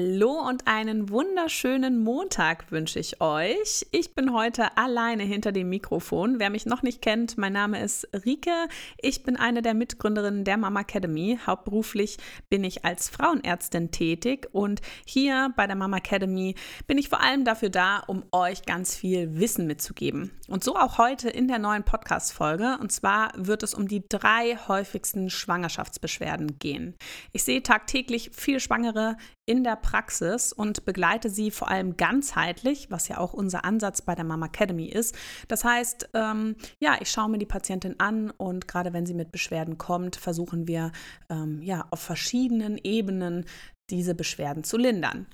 Hallo und einen wunderschönen Montag wünsche ich euch. Ich bin heute alleine hinter dem Mikrofon. Wer mich noch nicht kennt, mein Name ist Rike. Ich bin eine der Mitgründerinnen der Mama Academy. Hauptberuflich bin ich als Frauenärztin tätig und hier bei der Mama Academy bin ich vor allem dafür da, um euch ganz viel Wissen mitzugeben. Und so auch heute in der neuen Podcast-Folge. Und zwar wird es um die drei häufigsten Schwangerschaftsbeschwerden gehen. Ich sehe tagtäglich viele Schwangere in der Praxis und begleite sie vor allem ganzheitlich, was ja auch unser Ansatz bei der Mama Academy ist. Das heißt, ähm, ja, ich schaue mir die Patientin an und gerade wenn sie mit Beschwerden kommt, versuchen wir ähm, ja auf verschiedenen Ebenen diese Beschwerden zu lindern.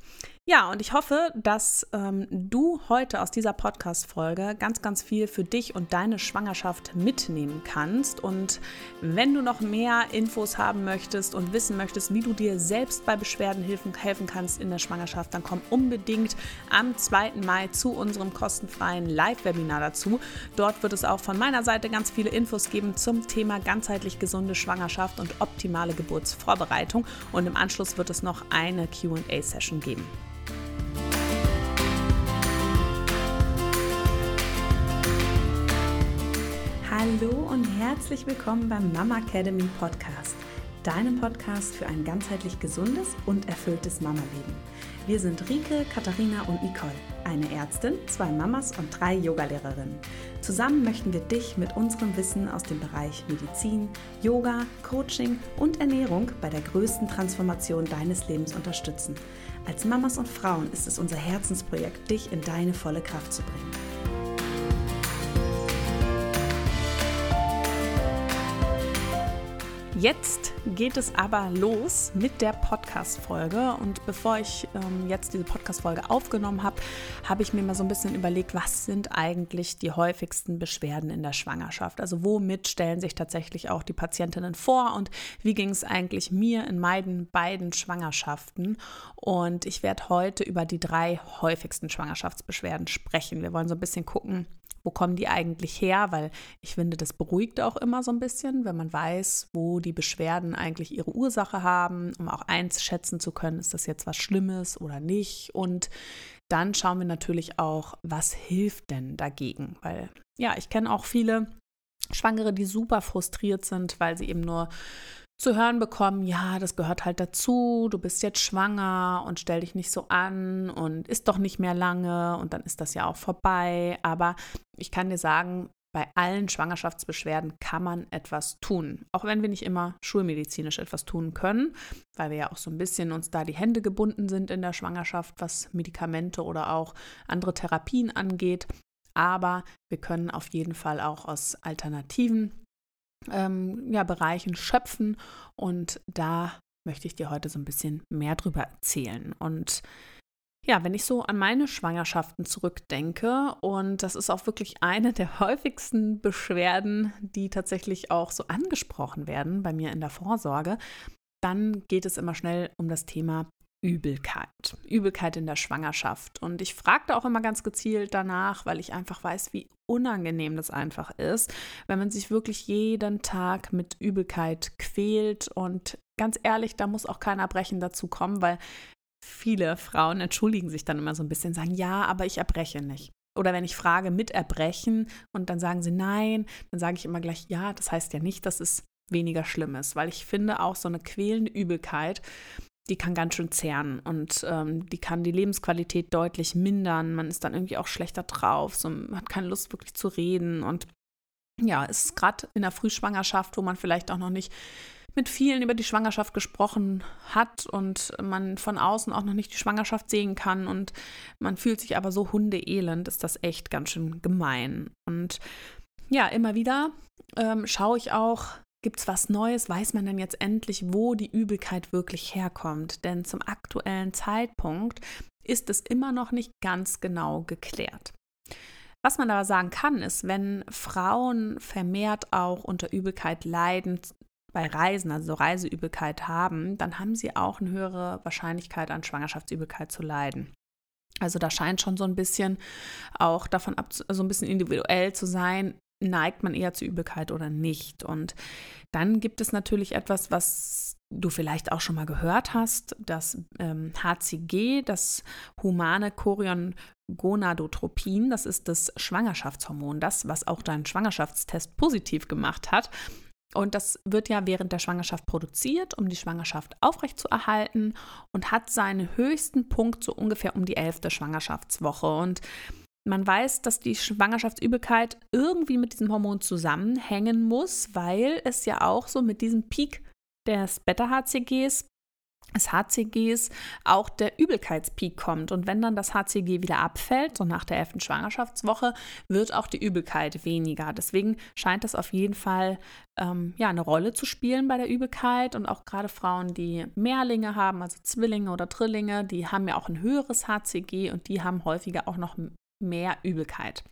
Ja, und ich hoffe, dass ähm, du heute aus dieser Podcast-Folge ganz, ganz viel für dich und deine Schwangerschaft mitnehmen kannst. Und wenn du noch mehr Infos haben möchtest und wissen möchtest, wie du dir selbst bei Beschwerden helfen, helfen kannst in der Schwangerschaft, dann komm unbedingt am 2. Mai zu unserem kostenfreien Live-Webinar dazu. Dort wird es auch von meiner Seite ganz viele Infos geben zum Thema ganzheitlich gesunde Schwangerschaft und optimale Geburtsvorbereitung. Und im Anschluss wird es noch eine QA-Session geben. Hallo und herzlich willkommen beim Mama Academy Podcast, deinem Podcast für ein ganzheitlich gesundes und erfülltes Mama-Leben. Wir sind Rike, Katharina und Nicole, eine Ärztin, zwei Mamas und drei Yogalehrerinnen. Zusammen möchten wir dich mit unserem Wissen aus dem Bereich Medizin, Yoga, Coaching und Ernährung bei der größten Transformation deines Lebens unterstützen. Als Mamas und Frauen ist es unser Herzensprojekt, dich in deine volle Kraft zu bringen. Jetzt geht es aber los mit der Podcast-Folge. Und bevor ich ähm, jetzt diese Podcast-Folge aufgenommen habe, habe ich mir mal so ein bisschen überlegt, was sind eigentlich die häufigsten Beschwerden in der Schwangerschaft? Also, womit stellen sich tatsächlich auch die Patientinnen vor und wie ging es eigentlich mir in meinen beiden Schwangerschaften? Und ich werde heute über die drei häufigsten Schwangerschaftsbeschwerden sprechen. Wir wollen so ein bisschen gucken, wo kommen die eigentlich her? Weil ich finde, das beruhigt auch immer so ein bisschen, wenn man weiß, wo die Beschwerden eigentlich ihre Ursache haben, um auch einschätzen zu können, ist das jetzt was Schlimmes oder nicht. Und dann schauen wir natürlich auch, was hilft denn dagegen? Weil ja, ich kenne auch viele Schwangere, die super frustriert sind, weil sie eben nur zu hören bekommen, ja, das gehört halt dazu, du bist jetzt schwanger und stell dich nicht so an und ist doch nicht mehr lange und dann ist das ja auch vorbei. Aber ich kann dir sagen, bei allen Schwangerschaftsbeschwerden kann man etwas tun. Auch wenn wir nicht immer schulmedizinisch etwas tun können, weil wir ja auch so ein bisschen uns da die Hände gebunden sind in der Schwangerschaft, was Medikamente oder auch andere Therapien angeht. Aber wir können auf jeden Fall auch aus Alternativen ähm, ja, Bereichen schöpfen. Und da möchte ich dir heute so ein bisschen mehr drüber erzählen. Und ja, wenn ich so an meine Schwangerschaften zurückdenke, und das ist auch wirklich eine der häufigsten Beschwerden, die tatsächlich auch so angesprochen werden bei mir in der Vorsorge, dann geht es immer schnell um das Thema Übelkeit. Übelkeit in der Schwangerschaft. Und ich fragte auch immer ganz gezielt danach, weil ich einfach weiß, wie unangenehm das einfach ist, wenn man sich wirklich jeden Tag mit Übelkeit quält. Und ganz ehrlich, da muss auch kein Erbrechen dazu kommen, weil viele Frauen entschuldigen sich dann immer so ein bisschen, sagen, ja, aber ich erbreche nicht. Oder wenn ich frage mit Erbrechen und dann sagen sie nein, dann sage ich immer gleich, ja, das heißt ja nicht, dass es weniger schlimm ist, weil ich finde auch so eine quälende Übelkeit, die kann ganz schön zehren und ähm, die kann die Lebensqualität deutlich mindern. Man ist dann irgendwie auch schlechter drauf, so, hat keine Lust wirklich zu reden und ja, es ist gerade in der Frühschwangerschaft, wo man vielleicht auch noch nicht mit vielen über die Schwangerschaft gesprochen hat und man von außen auch noch nicht die Schwangerschaft sehen kann und man fühlt sich aber so hundeelend, ist das echt ganz schön gemein. Und ja, immer wieder ähm, schaue ich auch, Gibt es was Neues? Weiß man dann jetzt endlich, wo die Übelkeit wirklich herkommt? Denn zum aktuellen Zeitpunkt ist es immer noch nicht ganz genau geklärt. Was man aber sagen kann, ist, wenn Frauen vermehrt auch unter Übelkeit leiden, bei Reisen, also Reiseübelkeit haben, dann haben sie auch eine höhere Wahrscheinlichkeit an Schwangerschaftsübelkeit zu leiden. Also da scheint schon so ein bisschen auch davon ab, so ein bisschen individuell zu sein, neigt man eher zu Übelkeit oder nicht. Und dann gibt es natürlich etwas, was du vielleicht auch schon mal gehört hast, das ähm, HCG, das humane Chorion Gonadotropin, das ist das Schwangerschaftshormon, das, was auch deinen Schwangerschaftstest positiv gemacht hat. Und das wird ja während der Schwangerschaft produziert, um die Schwangerschaft aufrechtzuerhalten und hat seinen höchsten Punkt so ungefähr um die elfte Schwangerschaftswoche. Und man weiß, dass die Schwangerschaftsübelkeit irgendwie mit diesem Hormon zusammenhängen muss, weil es ja auch so mit diesem Peak des Beta-HCGs des HCGs auch der Übelkeitspeak kommt. Und wenn dann das HCG wieder abfällt, so nach der elften Schwangerschaftswoche, wird auch die Übelkeit weniger. Deswegen scheint das auf jeden Fall ähm, ja, eine Rolle zu spielen bei der Übelkeit. Und auch gerade Frauen, die Mehrlinge haben, also Zwillinge oder Trillinge, die haben ja auch ein höheres HCG und die haben häufiger auch noch mehr Übelkeit.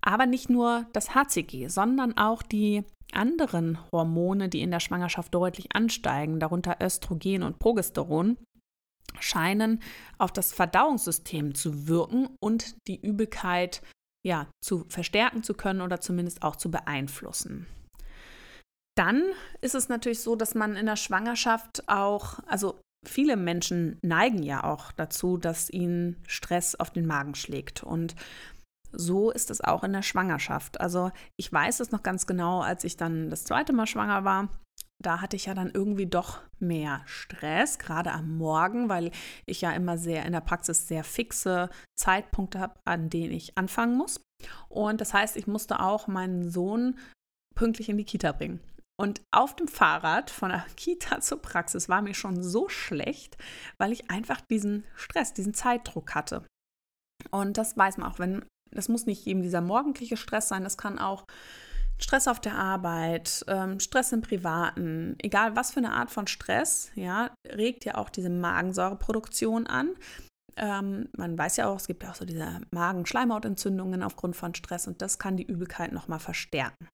Aber nicht nur das HCG, sondern auch die anderen Hormone, die in der Schwangerschaft deutlich ansteigen, darunter Östrogen und Progesteron, scheinen auf das Verdauungssystem zu wirken und die Übelkeit ja, zu verstärken zu können oder zumindest auch zu beeinflussen. Dann ist es natürlich so, dass man in der Schwangerschaft auch, also viele Menschen neigen ja auch dazu, dass ihnen Stress auf den Magen schlägt. Und so ist es auch in der Schwangerschaft. Also ich weiß es noch ganz genau, als ich dann das zweite Mal schwanger war. Da hatte ich ja dann irgendwie doch mehr Stress, gerade am Morgen, weil ich ja immer sehr in der Praxis sehr fixe Zeitpunkte habe, an denen ich anfangen muss. Und das heißt, ich musste auch meinen Sohn pünktlich in die Kita bringen. Und auf dem Fahrrad von der Kita zur Praxis war mir schon so schlecht, weil ich einfach diesen Stress, diesen Zeitdruck hatte. Und das weiß man auch, wenn das muss nicht eben dieser morgendliche Stress sein, das kann auch Stress auf der Arbeit, ähm, Stress im Privaten, egal was für eine Art von Stress, ja, regt ja auch diese Magensäureproduktion an. Ähm, man weiß ja auch, es gibt ja auch so diese Magenschleimhautentzündungen aufgrund von Stress und das kann die Übelkeit nochmal verstärken.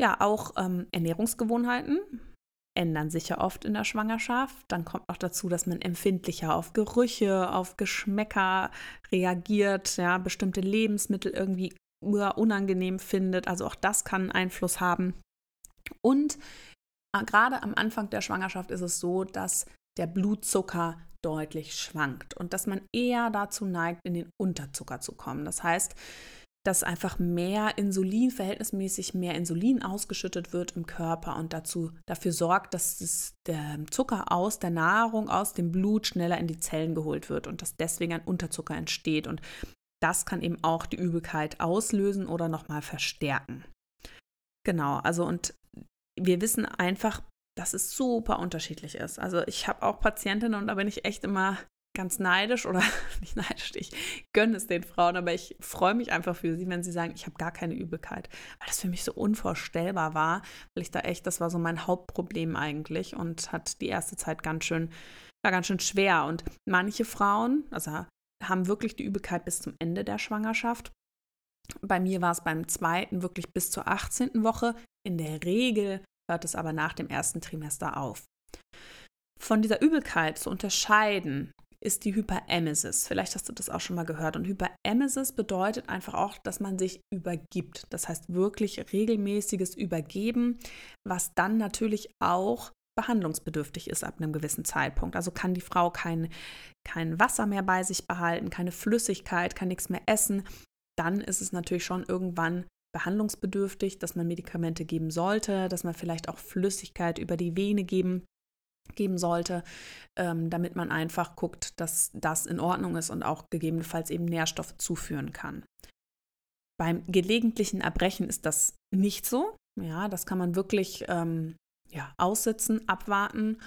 Ja, auch ähm, Ernährungsgewohnheiten ändern sich ja oft in der Schwangerschaft. Dann kommt noch dazu, dass man empfindlicher auf Gerüche, auf Geschmäcker reagiert, ja, bestimmte Lebensmittel irgendwie unangenehm findet. Also auch das kann einen Einfluss haben. Und äh, gerade am Anfang der Schwangerschaft ist es so, dass der Blutzucker deutlich schwankt und dass man eher dazu neigt, in den Unterzucker zu kommen. Das heißt, dass einfach mehr Insulin, verhältnismäßig mehr Insulin ausgeschüttet wird im Körper und dazu, dafür sorgt, dass es der Zucker aus der Nahrung, aus dem Blut schneller in die Zellen geholt wird und dass deswegen ein Unterzucker entsteht. Und das kann eben auch die Übelkeit auslösen oder nochmal verstärken. Genau, also und wir wissen einfach, dass es super unterschiedlich ist. Also ich habe auch Patientinnen und da bin ich echt immer ganz neidisch oder nicht neidisch, ich gönne es den Frauen, aber ich freue mich einfach für sie, wenn sie sagen, ich habe gar keine Übelkeit, weil das für mich so unvorstellbar war, weil ich da echt, das war so mein Hauptproblem eigentlich und hat die erste Zeit ganz schön, war ganz schön schwer und manche Frauen, also haben wirklich die Übelkeit bis zum Ende der Schwangerschaft. Bei mir war es beim zweiten wirklich bis zur 18. Woche. In der Regel hört es aber nach dem ersten Trimester auf. Von dieser Übelkeit zu unterscheiden, ist die Hyperemesis. Vielleicht hast du das auch schon mal gehört. Und Hyperemesis bedeutet einfach auch, dass man sich übergibt. Das heißt wirklich regelmäßiges Übergeben, was dann natürlich auch behandlungsbedürftig ist ab einem gewissen Zeitpunkt. Also kann die Frau kein, kein Wasser mehr bei sich behalten, keine Flüssigkeit, kann nichts mehr essen. Dann ist es natürlich schon irgendwann behandlungsbedürftig, dass man Medikamente geben sollte, dass man vielleicht auch Flüssigkeit über die Vene geben geben sollte, ähm, damit man einfach guckt, dass das in Ordnung ist und auch gegebenenfalls eben Nährstoffe zuführen kann. Beim gelegentlichen Erbrechen ist das nicht so. Ja, das kann man wirklich ähm, ja, aussitzen, abwarten.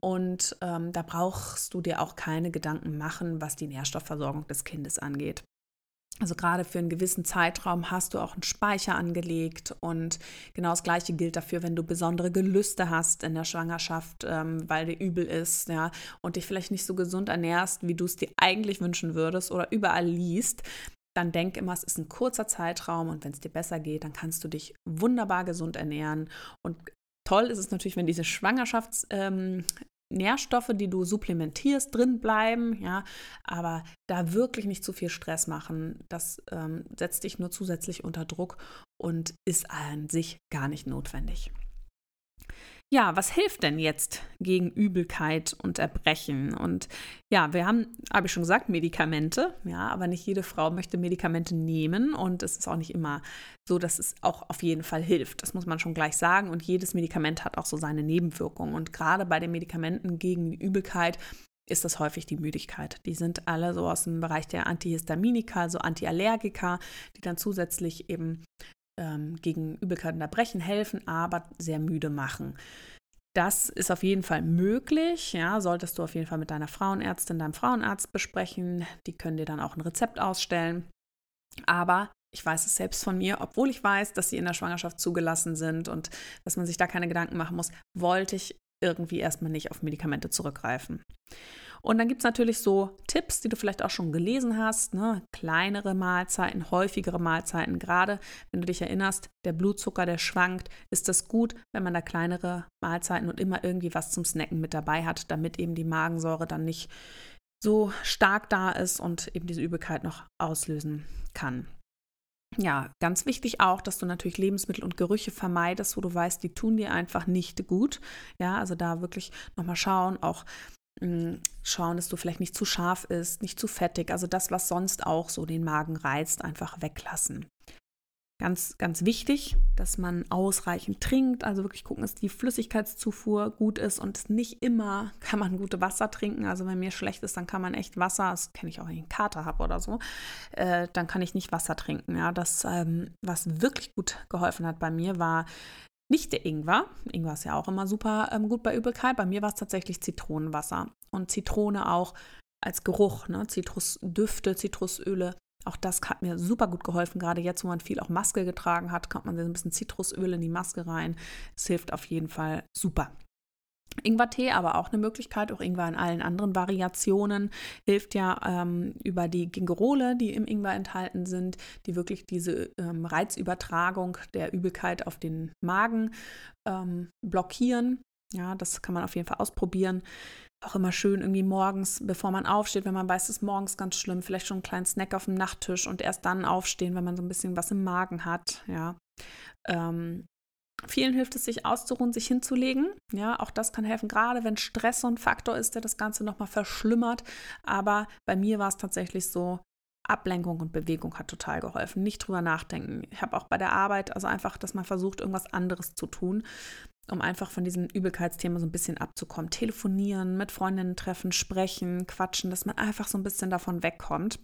Und ähm, da brauchst du dir auch keine Gedanken machen, was die Nährstoffversorgung des Kindes angeht. Also gerade für einen gewissen Zeitraum hast du auch einen Speicher angelegt und genau das gleiche gilt dafür, wenn du besondere Gelüste hast in der Schwangerschaft, ähm, weil dir übel ist, ja, und dich vielleicht nicht so gesund ernährst, wie du es dir eigentlich wünschen würdest oder überall liest, dann denk immer, es ist ein kurzer Zeitraum und wenn es dir besser geht, dann kannst du dich wunderbar gesund ernähren. Und Toll ist es natürlich, wenn diese Schwangerschafts, ähm, Nährstoffe, die du supplementierst, drin bleiben, ja, aber da wirklich nicht zu viel Stress machen. Das ähm, setzt dich nur zusätzlich unter Druck und ist an sich gar nicht notwendig. Ja, was hilft denn jetzt gegen Übelkeit und Erbrechen? Und ja, wir haben, habe ich schon gesagt, Medikamente. Ja, aber nicht jede Frau möchte Medikamente nehmen und es ist auch nicht immer so, dass es auch auf jeden Fall hilft. Das muss man schon gleich sagen. Und jedes Medikament hat auch so seine Nebenwirkungen. Und gerade bei den Medikamenten gegen Übelkeit ist das häufig die Müdigkeit. Die sind alle so aus dem Bereich der Antihistaminika, also Antiallergika, die dann zusätzlich eben ähm, gegen Übelkeit und Erbrechen helfen, aber sehr müde machen. Das ist auf jeden Fall möglich. Ja, solltest du auf jeden Fall mit deiner Frauenärztin, deinem Frauenarzt besprechen. Die können dir dann auch ein Rezept ausstellen. Aber ich weiß es selbst von mir, obwohl ich weiß, dass sie in der Schwangerschaft zugelassen sind und dass man sich da keine Gedanken machen muss, wollte ich irgendwie erstmal nicht auf Medikamente zurückgreifen. Und dann gibt es natürlich so Tipps, die du vielleicht auch schon gelesen hast. Ne? Kleinere Mahlzeiten, häufigere Mahlzeiten. Gerade wenn du dich erinnerst, der Blutzucker, der schwankt, ist das gut, wenn man da kleinere Mahlzeiten und immer irgendwie was zum Snacken mit dabei hat, damit eben die Magensäure dann nicht so stark da ist und eben diese Übelkeit noch auslösen kann. Ja, ganz wichtig auch, dass du natürlich Lebensmittel und Gerüche vermeidest, wo du weißt, die tun dir einfach nicht gut. Ja, also da wirklich nochmal schauen, auch schauen, dass du vielleicht nicht zu scharf ist, nicht zu fettig. Also das, was sonst auch so den Magen reizt, einfach weglassen. Ganz, ganz wichtig, dass man ausreichend trinkt, also wirklich gucken, dass die Flüssigkeitszufuhr gut ist und nicht immer kann man gute Wasser trinken. Also wenn mir schlecht ist, dann kann man echt Wasser, das kenne ich auch, wenn ich einen Kater habe oder so, äh, dann kann ich nicht Wasser trinken. Ja, das, ähm, was wirklich gut geholfen hat bei mir, war nicht der Ingwer. Ingwer ist ja auch immer super ähm, gut bei Übelkeit. Bei mir war es tatsächlich Zitronenwasser. Und Zitrone auch als Geruch, ne? Zitrusdüfte, Zitrusöle. Auch das hat mir super gut geholfen. Gerade jetzt, wo man viel auch Maske getragen hat, kommt man ein bisschen Zitrusöl in die Maske rein. Es hilft auf jeden Fall super. Ingwertee, aber auch eine Möglichkeit, auch Ingwer in allen anderen Variationen, hilft ja ähm, über die Gingerole, die im Ingwer enthalten sind, die wirklich diese ähm, Reizübertragung der Übelkeit auf den Magen ähm, blockieren. Ja, das kann man auf jeden Fall ausprobieren. Auch immer schön irgendwie morgens, bevor man aufsteht, wenn man weiß, es ist morgens ganz schlimm, vielleicht schon einen kleinen Snack auf dem Nachttisch und erst dann aufstehen, wenn man so ein bisschen was im Magen hat. Ja, ähm, Vielen hilft es, sich auszuruhen, sich hinzulegen. Ja, auch das kann helfen, gerade wenn Stress so ein Faktor ist, der das Ganze nochmal verschlimmert. Aber bei mir war es tatsächlich so, Ablenkung und Bewegung hat total geholfen. Nicht drüber nachdenken. Ich habe auch bei der Arbeit, also einfach, dass man versucht, irgendwas anderes zu tun, um einfach von diesem Übelkeitsthema so ein bisschen abzukommen. Telefonieren, mit Freundinnen treffen, sprechen, quatschen, dass man einfach so ein bisschen davon wegkommt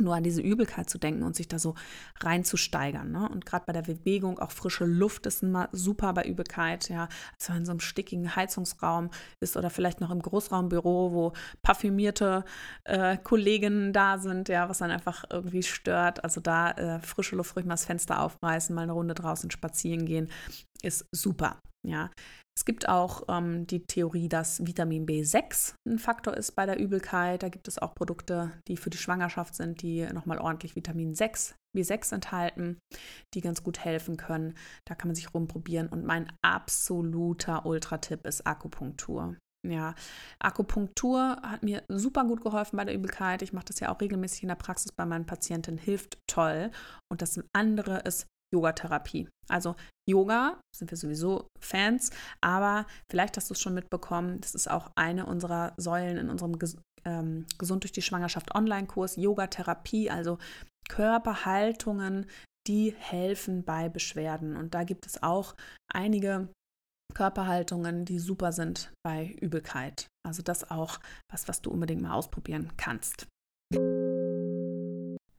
nur an diese Übelkeit zu denken und sich da so reinzusteigern. Ne? Und gerade bei der Bewegung, auch frische Luft ist immer super bei Übelkeit, ja. Als wenn man in so einem stickigen Heizungsraum ist oder vielleicht noch im Großraumbüro, wo parfümierte äh, Kolleginnen da sind, ja, was dann einfach irgendwie stört. Also da äh, frische Luft, ruhig mal das Fenster aufreißen, mal eine Runde draußen spazieren gehen, ist super. Ja, es gibt auch ähm, die Theorie, dass Vitamin B6 ein Faktor ist bei der Übelkeit. Da gibt es auch Produkte, die für die Schwangerschaft sind, die nochmal ordentlich Vitamin 6, B6 enthalten, die ganz gut helfen können. Da kann man sich rumprobieren. Und mein absoluter Ultra-Tipp ist Akupunktur. Ja, Akupunktur hat mir super gut geholfen bei der Übelkeit. Ich mache das ja auch regelmäßig in der Praxis bei meinen Patienten. Hilft toll. Und das andere ist Yogatherapie. Also Yoga sind wir sowieso Fans, aber vielleicht hast du es schon mitbekommen, das ist auch eine unserer Säulen in unserem Ges ähm, Gesund durch die Schwangerschaft Online-Kurs, Yogatherapie, also Körperhaltungen, die helfen bei Beschwerden. Und da gibt es auch einige Körperhaltungen, die super sind bei Übelkeit. Also das auch was, was du unbedingt mal ausprobieren kannst.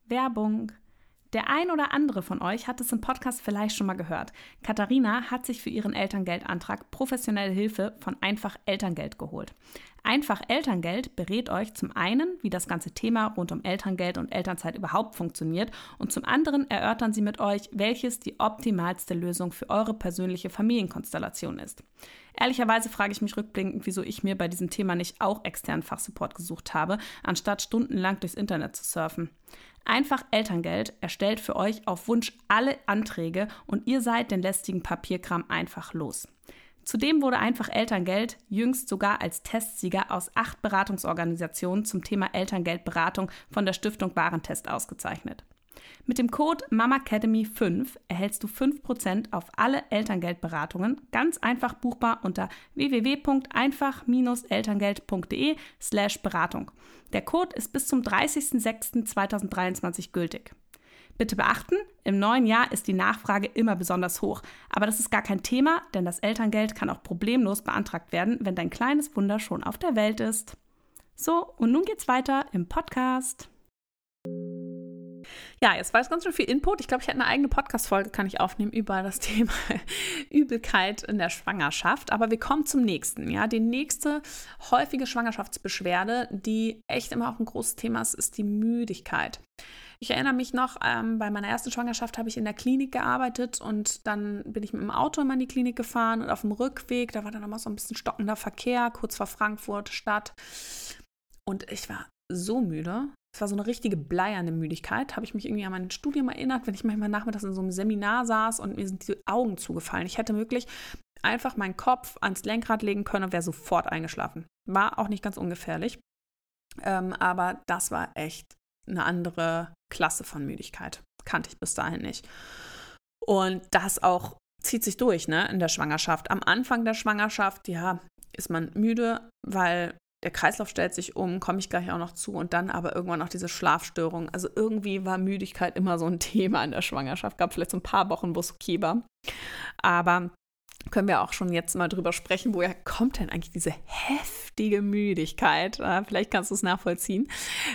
Werbung der ein oder andere von euch hat es im Podcast vielleicht schon mal gehört. Katharina hat sich für ihren Elterngeldantrag professionelle Hilfe von Einfach Elterngeld geholt. Einfach Elterngeld berät euch zum einen, wie das ganze Thema rund um Elterngeld und Elternzeit überhaupt funktioniert und zum anderen erörtern sie mit euch, welches die optimalste Lösung für eure persönliche Familienkonstellation ist. Ehrlicherweise frage ich mich rückblickend, wieso ich mir bei diesem Thema nicht auch externen Fachsupport gesucht habe, anstatt stundenlang durchs Internet zu surfen. Einfach Elterngeld erstellt für euch auf Wunsch alle Anträge und ihr seid den lästigen Papierkram einfach los. Zudem wurde einfach Elterngeld jüngst sogar als Testsieger aus acht Beratungsorganisationen zum Thema Elterngeldberatung von der Stiftung Warentest ausgezeichnet. Mit dem Code MAMACADEMY5 erhältst du 5% auf alle Elterngeldberatungen, ganz einfach buchbar unter www.einfach-elterngeld.de slash Beratung. Der Code ist bis zum 30.06.2023 gültig. Bitte beachten, im neuen Jahr ist die Nachfrage immer besonders hoch, aber das ist gar kein Thema, denn das Elterngeld kann auch problemlos beantragt werden, wenn dein kleines Wunder schon auf der Welt ist. So, und nun geht's weiter im Podcast. Ja, jetzt war es ganz schön viel Input. Ich glaube, ich hätte eine eigene Podcast-Folge, kann ich aufnehmen, über das Thema Übelkeit in der Schwangerschaft. Aber wir kommen zum nächsten. Ja, die nächste häufige Schwangerschaftsbeschwerde, die echt immer auch ein großes Thema ist, ist die Müdigkeit. Ich erinnere mich noch, ähm, bei meiner ersten Schwangerschaft habe ich in der Klinik gearbeitet und dann bin ich mit dem Auto immer in die Klinik gefahren und auf dem Rückweg, da war dann immer so ein bisschen stockender Verkehr, kurz vor Frankfurt Stadt. Und ich war so müde. Es war so eine richtige bleierne Müdigkeit. Habe ich mich irgendwie an mein Studium erinnert, wenn ich manchmal nachmittags in so einem Seminar saß und mir sind die Augen zugefallen. Ich hätte wirklich einfach meinen Kopf ans Lenkrad legen können und wäre sofort eingeschlafen. War auch nicht ganz ungefährlich. Ähm, aber das war echt eine andere Klasse von Müdigkeit. Kannte ich bis dahin nicht. Und das auch zieht sich durch, ne, in der Schwangerschaft. Am Anfang der Schwangerschaft, ja, ist man müde, weil der Kreislauf stellt sich um, komme ich gleich auch noch zu und dann aber irgendwann noch diese Schlafstörung. Also irgendwie war Müdigkeit immer so ein Thema in der Schwangerschaft. Gab vielleicht so ein paar Wochen, wo es okay war. Aber können wir auch schon jetzt mal drüber sprechen, woher kommt denn eigentlich diese heftige Müdigkeit? Äh, vielleicht kannst du es nachvollziehen.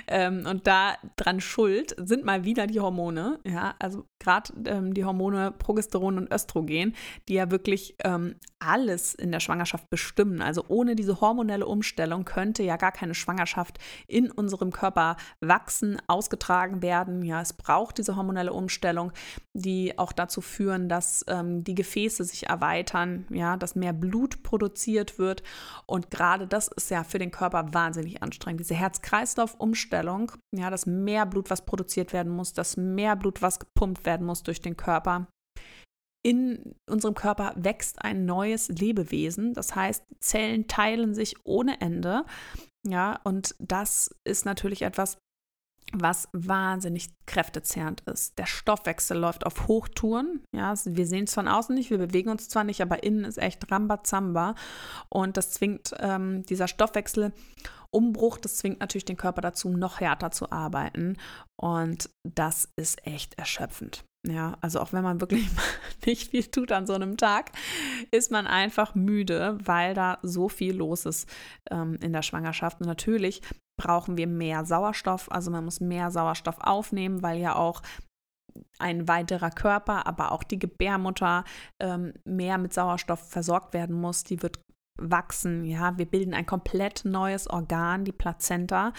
Ähm, und da dran schuld sind mal wieder die Hormone. Ja, also gerade ähm, die Hormone Progesteron und Östrogen, die ja wirklich ähm, alles in der Schwangerschaft bestimmen. Also ohne diese hormonelle Umstellung könnte ja gar keine Schwangerschaft in unserem Körper wachsen, ausgetragen werden. Ja, es braucht diese hormonelle Umstellung, die auch dazu führen, dass die Gefäße sich erweitern, ja, dass mehr Blut produziert wird. Und gerade das ist ja für den Körper wahnsinnig anstrengend. Diese Herz-Kreislauf-Umstellung, ja, dass mehr Blut, was produziert werden muss, dass mehr Blut, was gepumpt werden muss durch den Körper in unserem Körper wächst ein neues Lebewesen. Das heißt, Zellen teilen sich ohne Ende. Ja, und das ist natürlich etwas, was wahnsinnig kräftezehrend ist. Der Stoffwechsel läuft auf Hochtouren. Ja, wir sehen es von außen nicht, wir bewegen uns zwar nicht, aber innen ist echt Rambazamba. Und das zwingt ähm, dieser Stoffwechselumbruch, das zwingt natürlich den Körper dazu, noch härter zu arbeiten. Und das ist echt erschöpfend. Ja, also auch wenn man wirklich nicht viel tut an so einem Tag, ist man einfach müde, weil da so viel los ist ähm, in der Schwangerschaft. Und natürlich brauchen wir mehr Sauerstoff. Also man muss mehr Sauerstoff aufnehmen, weil ja auch ein weiterer Körper, aber auch die Gebärmutter ähm, mehr mit Sauerstoff versorgt werden muss. Die wird wachsen. Ja, wir bilden ein komplett neues Organ, die Plazenta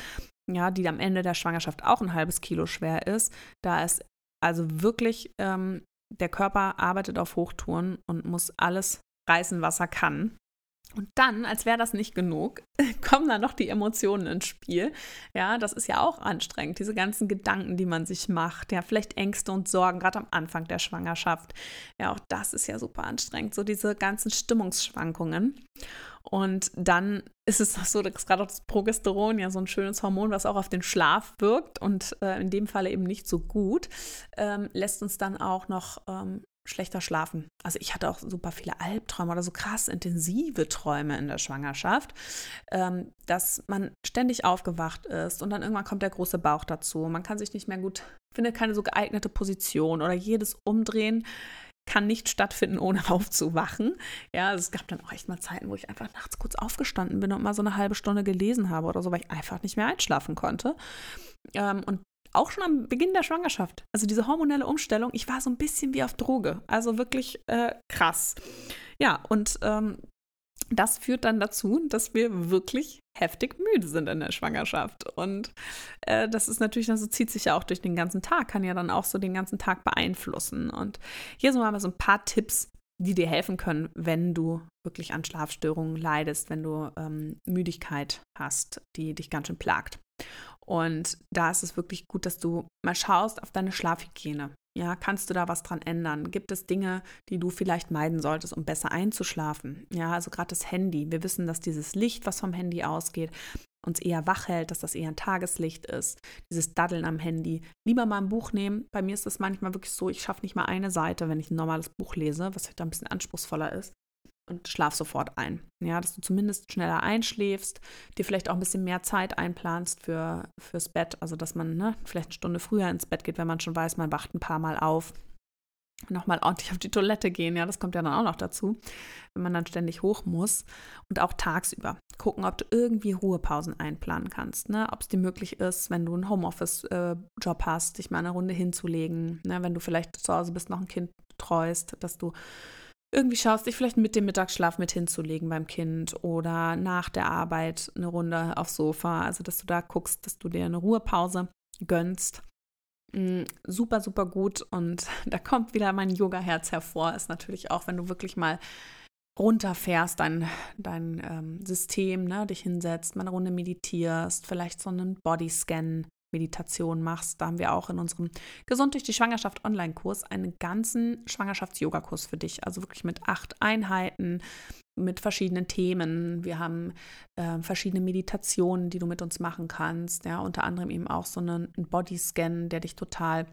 ja, die am Ende der Schwangerschaft auch ein halbes Kilo schwer ist. Da ist also wirklich, ähm, der Körper arbeitet auf Hochtouren und muss alles reißen, was er kann. Und dann, als wäre das nicht genug, kommen dann noch die Emotionen ins Spiel. Ja, das ist ja auch anstrengend, diese ganzen Gedanken, die man sich macht. Ja, vielleicht Ängste und Sorgen, gerade am Anfang der Schwangerschaft. Ja, auch das ist ja super anstrengend, so diese ganzen Stimmungsschwankungen. Und dann ist es so, dass gerade auch das Progesteron ja so ein schönes Hormon, was auch auf den Schlaf wirkt und äh, in dem Falle eben nicht so gut, ähm, lässt uns dann auch noch ähm, schlechter schlafen. Also ich hatte auch super viele Albträume oder so krass intensive Träume in der Schwangerschaft, ähm, dass man ständig aufgewacht ist und dann irgendwann kommt der große Bauch dazu. Man kann sich nicht mehr gut, findet keine so geeignete Position oder jedes Umdrehen kann nicht stattfinden, ohne aufzuwachen. Ja, also es gab dann auch echt mal Zeiten, wo ich einfach nachts kurz aufgestanden bin und mal so eine halbe Stunde gelesen habe oder so, weil ich einfach nicht mehr einschlafen konnte. Ähm, und auch schon am Beginn der Schwangerschaft. Also diese hormonelle Umstellung, ich war so ein bisschen wie auf Droge. Also wirklich äh, krass. Ja, und ähm, das führt dann dazu, dass wir wirklich heftig müde sind in der Schwangerschaft. Und äh, das ist natürlich, also zieht sich ja auch durch den ganzen Tag, kann ja dann auch so den ganzen Tag beeinflussen. Und hier sind mal so ein paar Tipps, die dir helfen können, wenn du wirklich an Schlafstörungen leidest, wenn du ähm, Müdigkeit hast, die dich ganz schön plagt. Und da ist es wirklich gut, dass du mal schaust auf deine Schlafhygiene. Ja, kannst du da was dran ändern? Gibt es Dinge, die du vielleicht meiden solltest, um besser einzuschlafen? Ja, also gerade das Handy. Wir wissen, dass dieses Licht, was vom Handy ausgeht, uns eher wach hält, dass das eher ein Tageslicht ist. Dieses Daddeln am Handy. Lieber mal ein Buch nehmen. Bei mir ist das manchmal wirklich so, ich schaffe nicht mal eine Seite, wenn ich ein normales Buch lese, was vielleicht ein bisschen anspruchsvoller ist und schlaf sofort ein. Ja, dass du zumindest schneller einschläfst, dir vielleicht auch ein bisschen mehr Zeit einplanst für, fürs Bett, also dass man ne, vielleicht eine Stunde früher ins Bett geht, wenn man schon weiß, man wacht ein paar Mal auf. Nochmal ordentlich auf die Toilette gehen, ja, das kommt ja dann auch noch dazu, wenn man dann ständig hoch muss. Und auch tagsüber gucken, ob du irgendwie Ruhepausen einplanen kannst, ne? ob es dir möglich ist, wenn du einen Homeoffice-Job hast, dich mal eine Runde hinzulegen, ne? wenn du vielleicht zu Hause bist, noch ein Kind treust, dass du irgendwie schaust, dich vielleicht mit dem Mittagsschlaf mit hinzulegen beim Kind oder nach der Arbeit eine Runde aufs Sofa. Also, dass du da guckst, dass du dir eine Ruhepause gönnst. Mm, super, super gut. Und da kommt wieder mein Yoga-Herz hervor. Ist natürlich auch, wenn du wirklich mal runterfährst, dein, dein ähm, System, ne, dich hinsetzt, mal eine Runde meditierst, vielleicht so einen Bodyscan Meditation machst. Da haben wir auch in unserem Gesund durch die Schwangerschaft Online-Kurs einen ganzen Schwangerschafts-Yoga-Kurs für dich. Also wirklich mit acht Einheiten, mit verschiedenen Themen. Wir haben äh, verschiedene Meditationen, die du mit uns machen kannst. Ja, unter anderem eben auch so einen Bodyscan, der dich total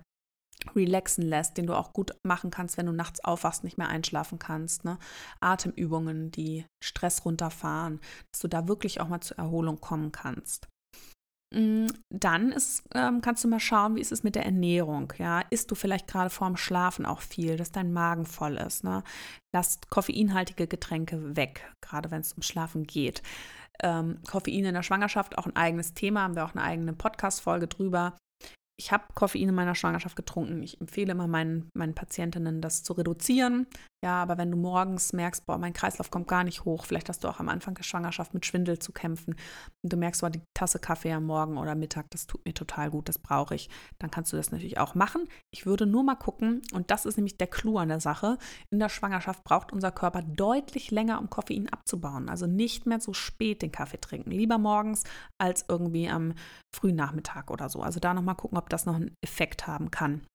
relaxen lässt, den du auch gut machen kannst, wenn du nachts aufwachst, nicht mehr einschlafen kannst. Ne? Atemübungen, die Stress runterfahren, dass du da wirklich auch mal zur Erholung kommen kannst. Mm, dann ist, ähm, kannst du mal schauen, wie ist es mit der Ernährung. Ja, isst du vielleicht gerade vorm Schlafen auch viel, dass dein Magen voll ist. Ne? Lass koffeinhaltige Getränke weg, gerade wenn es ums Schlafen geht. Ähm, Koffein in der Schwangerschaft auch ein eigenes Thema, haben wir auch eine eigene Podcast-Folge drüber ich habe Koffein in meiner Schwangerschaft getrunken. Ich empfehle immer meinen, meinen Patientinnen, das zu reduzieren. Ja, aber wenn du morgens merkst, boah, mein Kreislauf kommt gar nicht hoch, vielleicht hast du auch am Anfang der Schwangerschaft mit Schwindel zu kämpfen und du merkst, boah, die Tasse Kaffee am Morgen oder Mittag, das tut mir total gut, das brauche ich, dann kannst du das natürlich auch machen. Ich würde nur mal gucken, und das ist nämlich der Clou an der Sache, in der Schwangerschaft braucht unser Körper deutlich länger, um Koffein abzubauen. Also nicht mehr so spät den Kaffee trinken. Lieber morgens als irgendwie am frühen Nachmittag oder so. Also da nochmal gucken, ob das noch einen Effekt haben kann.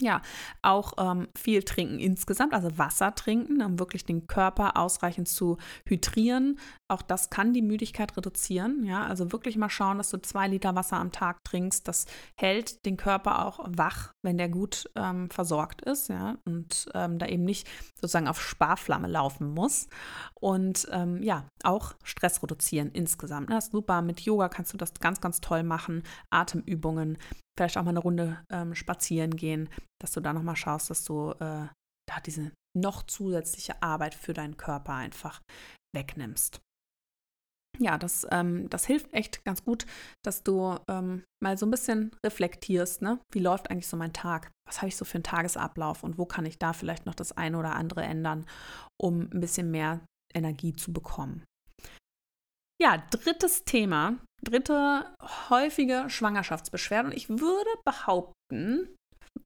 Ja, auch ähm, viel trinken insgesamt, also Wasser trinken, um wirklich den Körper ausreichend zu hydrieren. Auch das kann die Müdigkeit reduzieren. Ja, also wirklich mal schauen, dass du zwei Liter Wasser am Tag trinkst. Das hält den Körper auch wach, wenn der gut ähm, versorgt ist. Ja, und ähm, da eben nicht sozusagen auf Sparflamme laufen muss. Und ähm, ja, auch Stress reduzieren insgesamt. Das ist super. Mit Yoga kannst du das ganz, ganz toll machen. Atemübungen vielleicht auch mal eine Runde ähm, spazieren gehen, dass du da nochmal schaust, dass du äh, da diese noch zusätzliche Arbeit für deinen Körper einfach wegnimmst. Ja, das, ähm, das hilft echt ganz gut, dass du ähm, mal so ein bisschen reflektierst, ne? Wie läuft eigentlich so mein Tag? Was habe ich so für einen Tagesablauf und wo kann ich da vielleicht noch das eine oder andere ändern, um ein bisschen mehr Energie zu bekommen? Ja, drittes Thema, dritte häufige Schwangerschaftsbeschwerde. Und ich würde behaupten,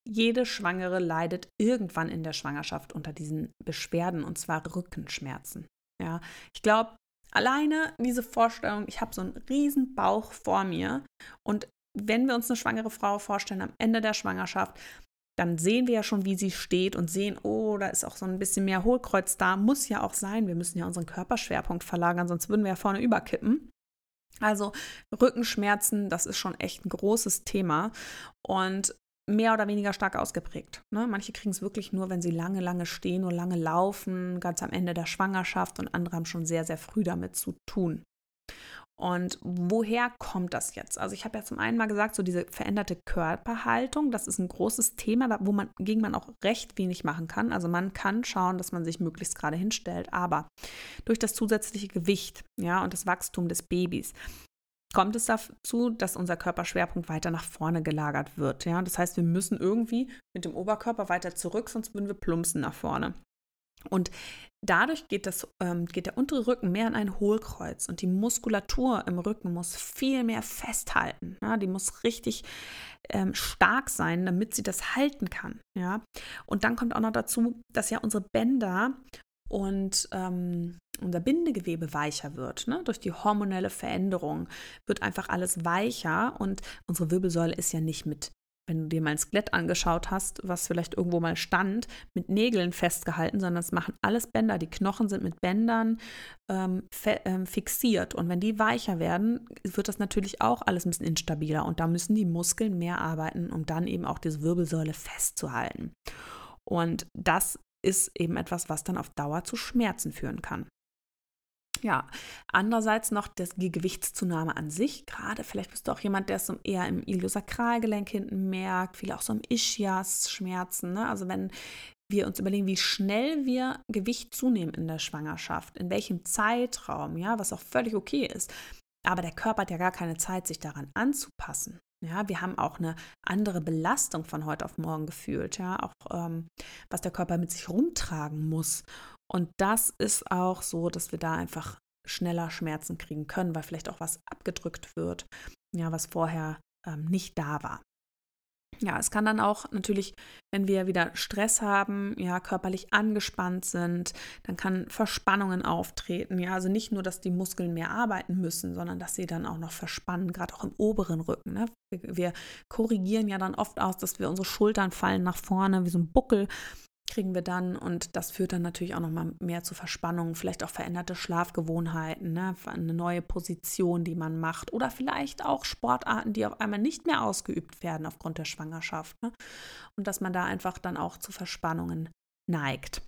jede Schwangere leidet irgendwann in der Schwangerschaft unter diesen Beschwerden, und zwar Rückenschmerzen. Ja, ich glaube, alleine diese Vorstellung, ich habe so einen riesen Bauch vor mir und wenn wir uns eine schwangere Frau vorstellen am Ende der Schwangerschaft, dann sehen wir ja schon, wie sie steht und sehen, oh, da ist auch so ein bisschen mehr Hohlkreuz da. Muss ja auch sein. Wir müssen ja unseren Körperschwerpunkt verlagern, sonst würden wir ja vorne überkippen. Also Rückenschmerzen, das ist schon echt ein großes Thema und mehr oder weniger stark ausgeprägt. Ne? Manche kriegen es wirklich nur, wenn sie lange, lange stehen und lange laufen, ganz am Ende der Schwangerschaft und andere haben schon sehr, sehr früh damit zu tun. Und woher kommt das jetzt? Also ich habe ja zum einen mal gesagt, so diese veränderte Körperhaltung, das ist ein großes Thema, wo man gegen man auch recht wenig machen kann. Also man kann schauen, dass man sich möglichst gerade hinstellt, aber durch das zusätzliche Gewicht, ja, und das Wachstum des Babys kommt es dazu, dass unser Körperschwerpunkt weiter nach vorne gelagert wird. Ja, das heißt, wir müssen irgendwie mit dem Oberkörper weiter zurück, sonst würden wir plumpsen nach vorne. Und dadurch geht, das, ähm, geht der untere Rücken mehr in ein Hohlkreuz und die Muskulatur im Rücken muss viel mehr festhalten. Ja? Die muss richtig ähm, stark sein, damit sie das halten kann. Ja? Und dann kommt auch noch dazu, dass ja unsere Bänder und ähm, unser Bindegewebe weicher wird. Ne? Durch die hormonelle Veränderung wird einfach alles weicher und unsere Wirbelsäule ist ja nicht mit wenn du dir mal ein Skelett angeschaut hast, was vielleicht irgendwo mal stand, mit Nägeln festgehalten, sondern es machen alles Bänder. Die Knochen sind mit Bändern ähm, ähm, fixiert. Und wenn die weicher werden, wird das natürlich auch alles ein bisschen instabiler. Und da müssen die Muskeln mehr arbeiten, um dann eben auch diese Wirbelsäule festzuhalten. Und das ist eben etwas, was dann auf Dauer zu Schmerzen führen kann. Ja, andererseits noch das, die Gewichtszunahme an sich. Gerade vielleicht bist du auch jemand, der es so eher im Iliosakralgelenk hinten merkt, viele auch so im Ischias-Schmerzen. Ne? Also wenn wir uns überlegen, wie schnell wir Gewicht zunehmen in der Schwangerschaft, in welchem Zeitraum, ja, was auch völlig okay ist. Aber der Körper hat ja gar keine Zeit, sich daran anzupassen. Ja, wir haben auch eine andere Belastung von heute auf morgen gefühlt, ja, auch ähm, was der Körper mit sich rumtragen muss. Und das ist auch so, dass wir da einfach schneller Schmerzen kriegen können, weil vielleicht auch was abgedrückt wird, ja, was vorher ähm, nicht da war. Ja, es kann dann auch natürlich, wenn wir wieder Stress haben, ja, körperlich angespannt sind, dann kann Verspannungen auftreten. Ja, also nicht nur, dass die Muskeln mehr arbeiten müssen, sondern dass sie dann auch noch verspannen, gerade auch im oberen Rücken. Ne? Wir, wir korrigieren ja dann oft aus, dass wir unsere Schultern fallen nach vorne wie so ein Buckel kriegen wir dann und das führt dann natürlich auch noch mal mehr zu Verspannungen, vielleicht auch veränderte Schlafgewohnheiten, ne? eine neue Position, die man macht oder vielleicht auch Sportarten, die auf einmal nicht mehr ausgeübt werden aufgrund der Schwangerschaft ne? und dass man da einfach dann auch zu Verspannungen neigt.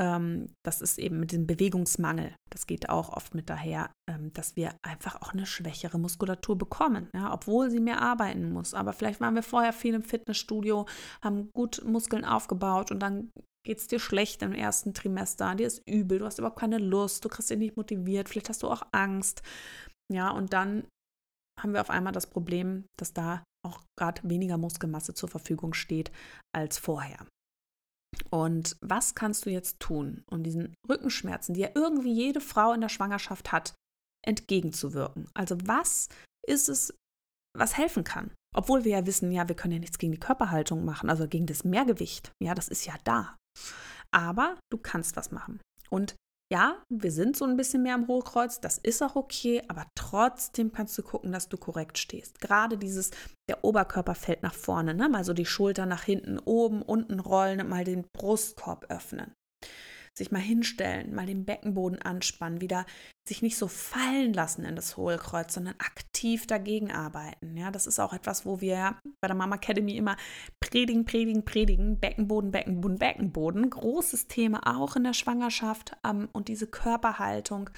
Ähm, das ist eben mit dem Bewegungsmangel. Das geht auch oft mit daher, ähm, dass wir einfach auch eine schwächere Muskulatur bekommen, ja, obwohl sie mehr arbeiten muss. Aber vielleicht waren wir vorher viel im Fitnessstudio, haben gut Muskeln aufgebaut und dann geht es dir schlecht im ersten Trimester, dir ist übel, du hast überhaupt keine Lust, du kriegst dich nicht motiviert, vielleicht hast du auch Angst. Ja, und dann haben wir auf einmal das Problem, dass da auch gerade weniger Muskelmasse zur Verfügung steht als vorher. Und was kannst du jetzt tun, um diesen Rückenschmerzen, die ja irgendwie jede Frau in der Schwangerschaft hat, entgegenzuwirken? Also was ist es, was helfen kann? Obwohl wir ja wissen, ja, wir können ja nichts gegen die Körperhaltung machen, also gegen das Mehrgewicht. Ja, das ist ja da. Aber du kannst was machen. Und ja, wir sind so ein bisschen mehr am Hohlkreuz, das ist auch okay, aber trotzdem kannst du gucken, dass du korrekt stehst. Gerade dieses, der Oberkörper fällt nach vorne, ne? mal so die Schulter nach hinten, oben, unten rollen und mal den Brustkorb öffnen sich mal hinstellen, mal den Beckenboden anspannen, wieder sich nicht so fallen lassen in das Hohlkreuz, sondern aktiv dagegen arbeiten. Ja, das ist auch etwas, wo wir bei der Mama Academy immer predigen, predigen, predigen, Beckenboden, Beckenboden, Beckenboden. Großes Thema auch in der Schwangerschaft ähm, und diese Körperhaltung.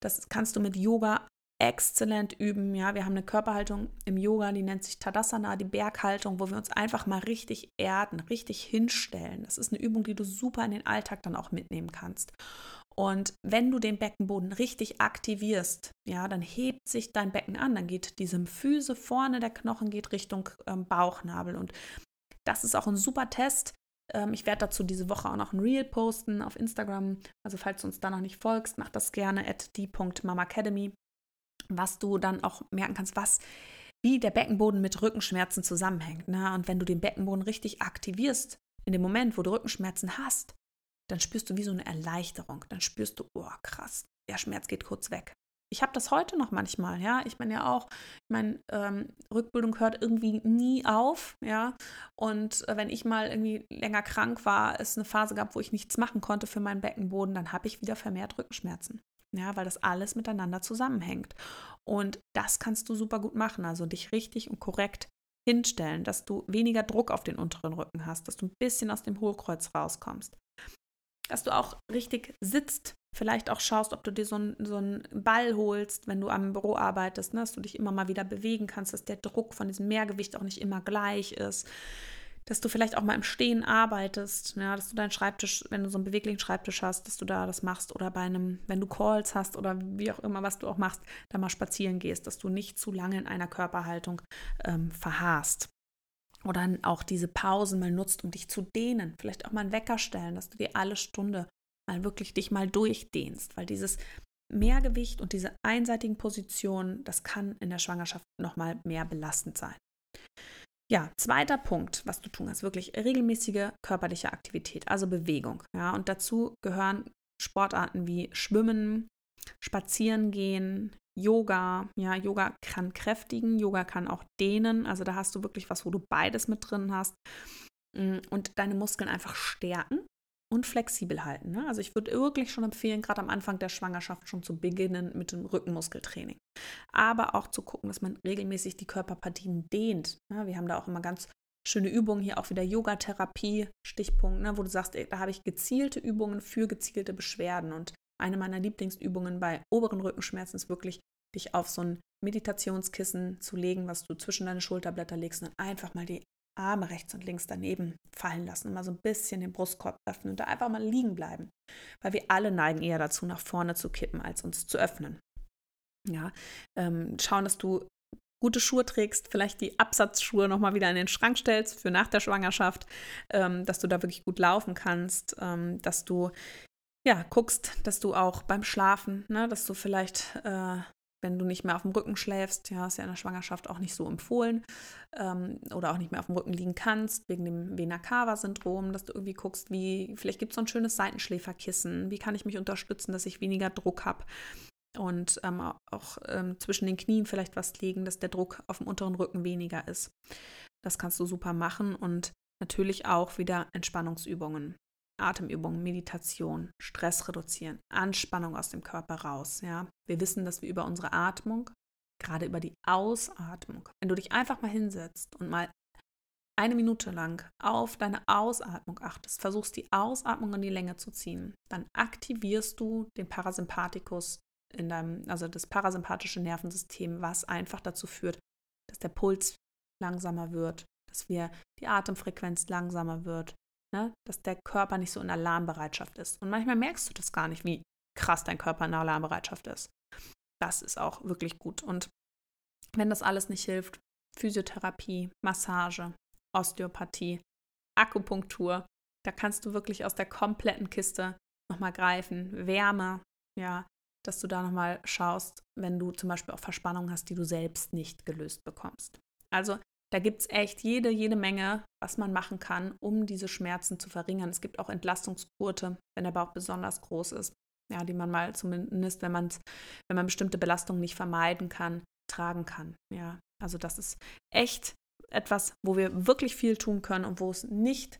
Das kannst du mit Yoga exzellent üben. Ja, wir haben eine Körperhaltung im Yoga, die nennt sich Tadasana, die Berghaltung, wo wir uns einfach mal richtig erden, richtig hinstellen. Das ist eine Übung, die du super in den Alltag dann auch mitnehmen kannst. Und wenn du den Beckenboden richtig aktivierst, ja, dann hebt sich dein Becken an, dann geht diese Füße vorne, der Knochen geht Richtung ähm, Bauchnabel. Und das ist auch ein super Test. Ähm, ich werde dazu diese Woche auch noch ein Reel posten auf Instagram. Also falls du uns da noch nicht folgst, mach das gerne at die.mamacademy was du dann auch merken kannst, was wie der Beckenboden mit Rückenschmerzen zusammenhängt. Ne? Und wenn du den Beckenboden richtig aktivierst, in dem Moment, wo du Rückenschmerzen hast, dann spürst du wie so eine Erleichterung. Dann spürst du, oh krass, der Schmerz geht kurz weg. Ich habe das heute noch manchmal, ja. Ich meine ja auch, ich meine, ähm, Rückbildung hört irgendwie nie auf, ja. Und äh, wenn ich mal irgendwie länger krank war, es eine Phase gab, wo ich nichts machen konnte für meinen Beckenboden, dann habe ich wieder vermehrt Rückenschmerzen ja, weil das alles miteinander zusammenhängt. Und das kannst du super gut machen, also dich richtig und korrekt hinstellen, dass du weniger Druck auf den unteren Rücken hast, dass du ein bisschen aus dem Hohlkreuz rauskommst. Dass du auch richtig sitzt, vielleicht auch schaust, ob du dir so einen, so einen Ball holst, wenn du am Büro arbeitest, ne, dass du dich immer mal wieder bewegen kannst, dass der Druck von diesem Mehrgewicht auch nicht immer gleich ist dass du vielleicht auch mal im Stehen arbeitest, ja, dass du deinen Schreibtisch, wenn du so einen beweglichen Schreibtisch hast, dass du da das machst oder bei einem, wenn du Calls hast oder wie auch immer, was du auch machst, da mal spazieren gehst, dass du nicht zu lange in einer Körperhaltung ähm, verharrst. Oder auch diese Pausen mal nutzt, um dich zu dehnen. Vielleicht auch mal einen Wecker stellen, dass du dir alle Stunde mal wirklich dich mal durchdehnst, weil dieses Mehrgewicht und diese einseitigen Positionen, das kann in der Schwangerschaft nochmal mehr belastend sein. Ja, zweiter Punkt, was du tun kannst, wirklich regelmäßige körperliche Aktivität, also Bewegung. Ja, und dazu gehören Sportarten wie Schwimmen, Spazieren gehen, Yoga. Ja, Yoga kann kräftigen, Yoga kann auch dehnen. Also da hast du wirklich was, wo du beides mit drin hast. Mm, und deine Muskeln einfach stärken und flexibel halten. Ne? Also ich würde wirklich schon empfehlen, gerade am Anfang der Schwangerschaft schon zu beginnen mit dem Rückenmuskeltraining. Aber auch zu gucken, dass man regelmäßig die Körperpartien dehnt. Ne? Wir haben da auch immer ganz schöne Übungen, hier auch wieder Yogatherapie, Stichpunkt, ne? wo du sagst, da habe ich gezielte Übungen für gezielte Beschwerden. Und eine meiner Lieblingsübungen bei oberen Rückenschmerzen ist wirklich, dich auf so ein Meditationskissen zu legen, was du zwischen deine Schulterblätter legst und einfach mal die Arme rechts und links daneben fallen lassen mal so ein bisschen den Brustkorb öffnen und da einfach mal liegen bleiben. Weil wir alle neigen eher dazu, nach vorne zu kippen, als uns zu öffnen. Ja, ähm, schauen, dass du gute Schuhe trägst, vielleicht die Absatzschuhe nochmal wieder in den Schrank stellst für nach der Schwangerschaft, ähm, dass du da wirklich gut laufen kannst, ähm, dass du ja guckst, dass du auch beim Schlafen, ne, dass du vielleicht äh, wenn du nicht mehr auf dem Rücken schläfst, ja, ist ja in der Schwangerschaft auch nicht so empfohlen, ähm, oder auch nicht mehr auf dem Rücken liegen kannst, wegen dem Vena-Cava-Syndrom, dass du irgendwie guckst, wie, vielleicht gibt es so ein schönes Seitenschläferkissen, wie kann ich mich unterstützen, dass ich weniger Druck habe und ähm, auch ähm, zwischen den Knien vielleicht was legen, dass der Druck auf dem unteren Rücken weniger ist. Das kannst du super machen und natürlich auch wieder Entspannungsübungen. Atemübungen, Meditation, Stress reduzieren, Anspannung aus dem Körper raus. Ja, wir wissen, dass wir über unsere Atmung, gerade über die Ausatmung, wenn du dich einfach mal hinsetzt und mal eine Minute lang auf deine Ausatmung achtest, versuchst die Ausatmung in die Länge zu ziehen, dann aktivierst du den Parasympathikus in deinem, also das parasympathische Nervensystem, was einfach dazu führt, dass der Puls langsamer wird, dass wir die Atemfrequenz langsamer wird, ne? dass der Körper nicht so in Alarmbereitschaft ist. Und manchmal merkst du das gar nicht, wie krass dein Körper in Alarmbereitschaft ist. Das ist auch wirklich gut. Und wenn das alles nicht hilft, Physiotherapie, Massage, Osteopathie, Akupunktur, da kannst du wirklich aus der kompletten Kiste nochmal greifen. Wärme, ja, dass du da nochmal schaust, wenn du zum Beispiel auch Verspannungen hast, die du selbst nicht gelöst bekommst. Also da gibt es echt jede, jede Menge, was man machen kann, um diese Schmerzen zu verringern. Es gibt auch Entlastungsgurte, wenn der Bauch besonders groß ist, ja, die man mal zumindest, wenn, wenn man bestimmte Belastungen nicht vermeiden kann, tragen kann. Ja, also das ist echt etwas, wo wir wirklich viel tun können und wo es nicht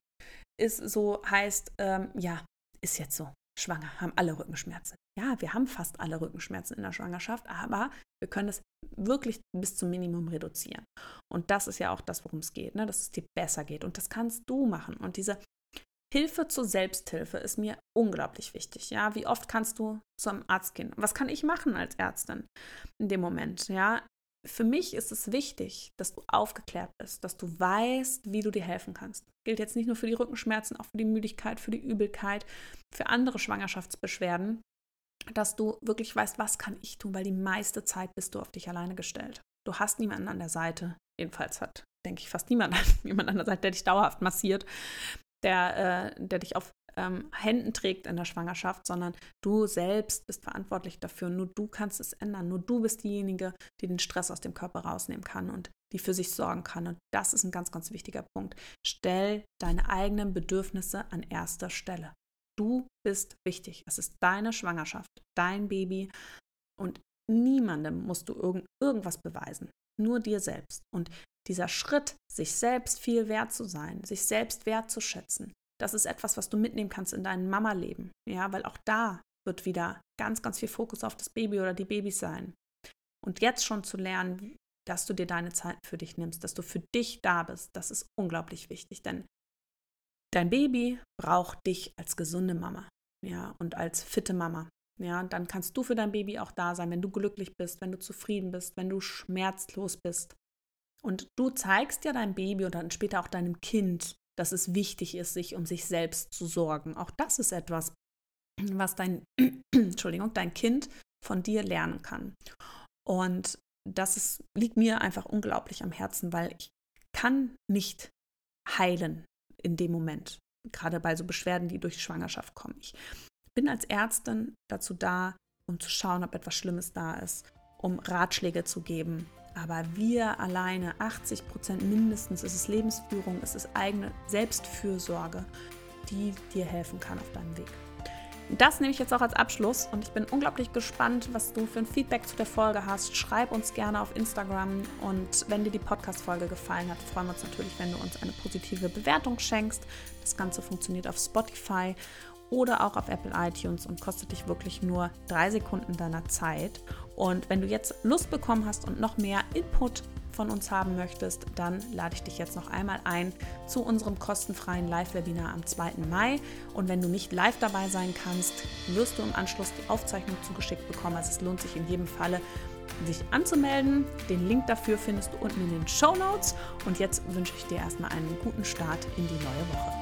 ist, so heißt, ähm, ja, ist jetzt so, schwanger, haben alle Rückenschmerzen. Ja, wir haben fast alle Rückenschmerzen in der Schwangerschaft, aber wir können es wirklich bis zum Minimum reduzieren. Und das ist ja auch das, worum es geht, ne? dass es dir besser geht. Und das kannst du machen. Und diese Hilfe zur Selbsthilfe ist mir unglaublich wichtig. Ja, wie oft kannst du zum Arzt gehen? Was kann ich machen als Ärztin in dem Moment? Ja, für mich ist es wichtig, dass du aufgeklärt bist, dass du weißt, wie du dir helfen kannst. Gilt jetzt nicht nur für die Rückenschmerzen, auch für die Müdigkeit, für die Übelkeit, für andere Schwangerschaftsbeschwerden dass du wirklich weißt, was kann ich tun, weil die meiste Zeit bist du auf dich alleine gestellt. Du hast niemanden an der Seite, jedenfalls hat, denke ich, fast niemand, jemand an der Seite, der dich dauerhaft massiert, der, äh, der dich auf ähm, Händen trägt in der Schwangerschaft, sondern du selbst bist verantwortlich dafür. Nur du kannst es ändern. Nur du bist diejenige, die den Stress aus dem Körper rausnehmen kann und die für sich sorgen kann. Und das ist ein ganz, ganz wichtiger Punkt. Stell deine eigenen Bedürfnisse an erster Stelle. Du bist wichtig. Es ist deine Schwangerschaft, dein Baby und niemandem musst du irgend, irgendwas beweisen. Nur dir selbst. Und dieser Schritt, sich selbst viel wert zu sein, sich selbst wertzuschätzen, das ist etwas, was du mitnehmen kannst in dein Mama-Leben. Ja, weil auch da wird wieder ganz, ganz viel Fokus auf das Baby oder die Babys sein. Und jetzt schon zu lernen, dass du dir deine Zeit für dich nimmst, dass du für dich da bist, das ist unglaublich wichtig. Denn Dein Baby braucht dich als gesunde Mama, ja, und als fitte Mama. Ja, dann kannst du für dein Baby auch da sein, wenn du glücklich bist, wenn du zufrieden bist, wenn du schmerzlos bist. Und du zeigst ja deinem Baby und dann später auch deinem Kind, dass es wichtig ist, sich um sich selbst zu sorgen. Auch das ist etwas, was dein, Entschuldigung, dein Kind von dir lernen kann. Und das ist, liegt mir einfach unglaublich am Herzen, weil ich kann nicht heilen in dem Moment, gerade bei so Beschwerden, die durch Schwangerschaft kommen. Ich bin als Ärztin dazu da, um zu schauen, ob etwas Schlimmes da ist, um Ratschläge zu geben. Aber wir alleine, 80 Prozent mindestens, ist es Lebensführung, ist es eigene Selbstfürsorge, die dir helfen kann auf deinem Weg. Das nehme ich jetzt auch als Abschluss und ich bin unglaublich gespannt, was du für ein Feedback zu der Folge hast. Schreib uns gerne auf Instagram und wenn dir die Podcast-Folge gefallen hat, freuen wir uns natürlich, wenn du uns eine positive Bewertung schenkst. Das Ganze funktioniert auf Spotify oder auch auf Apple iTunes und kostet dich wirklich nur drei Sekunden deiner Zeit. Und wenn du jetzt Lust bekommen hast und noch mehr Input von uns haben möchtest, dann lade ich dich jetzt noch einmal ein zu unserem kostenfreien Live-Webinar am 2. Mai. Und wenn du nicht live dabei sein kannst, wirst du im Anschluss die Aufzeichnung zugeschickt bekommen. Also es lohnt sich in jedem Falle, sich anzumelden. Den Link dafür findest du unten in den Show Notes. Und jetzt wünsche ich dir erstmal einen guten Start in die neue Woche.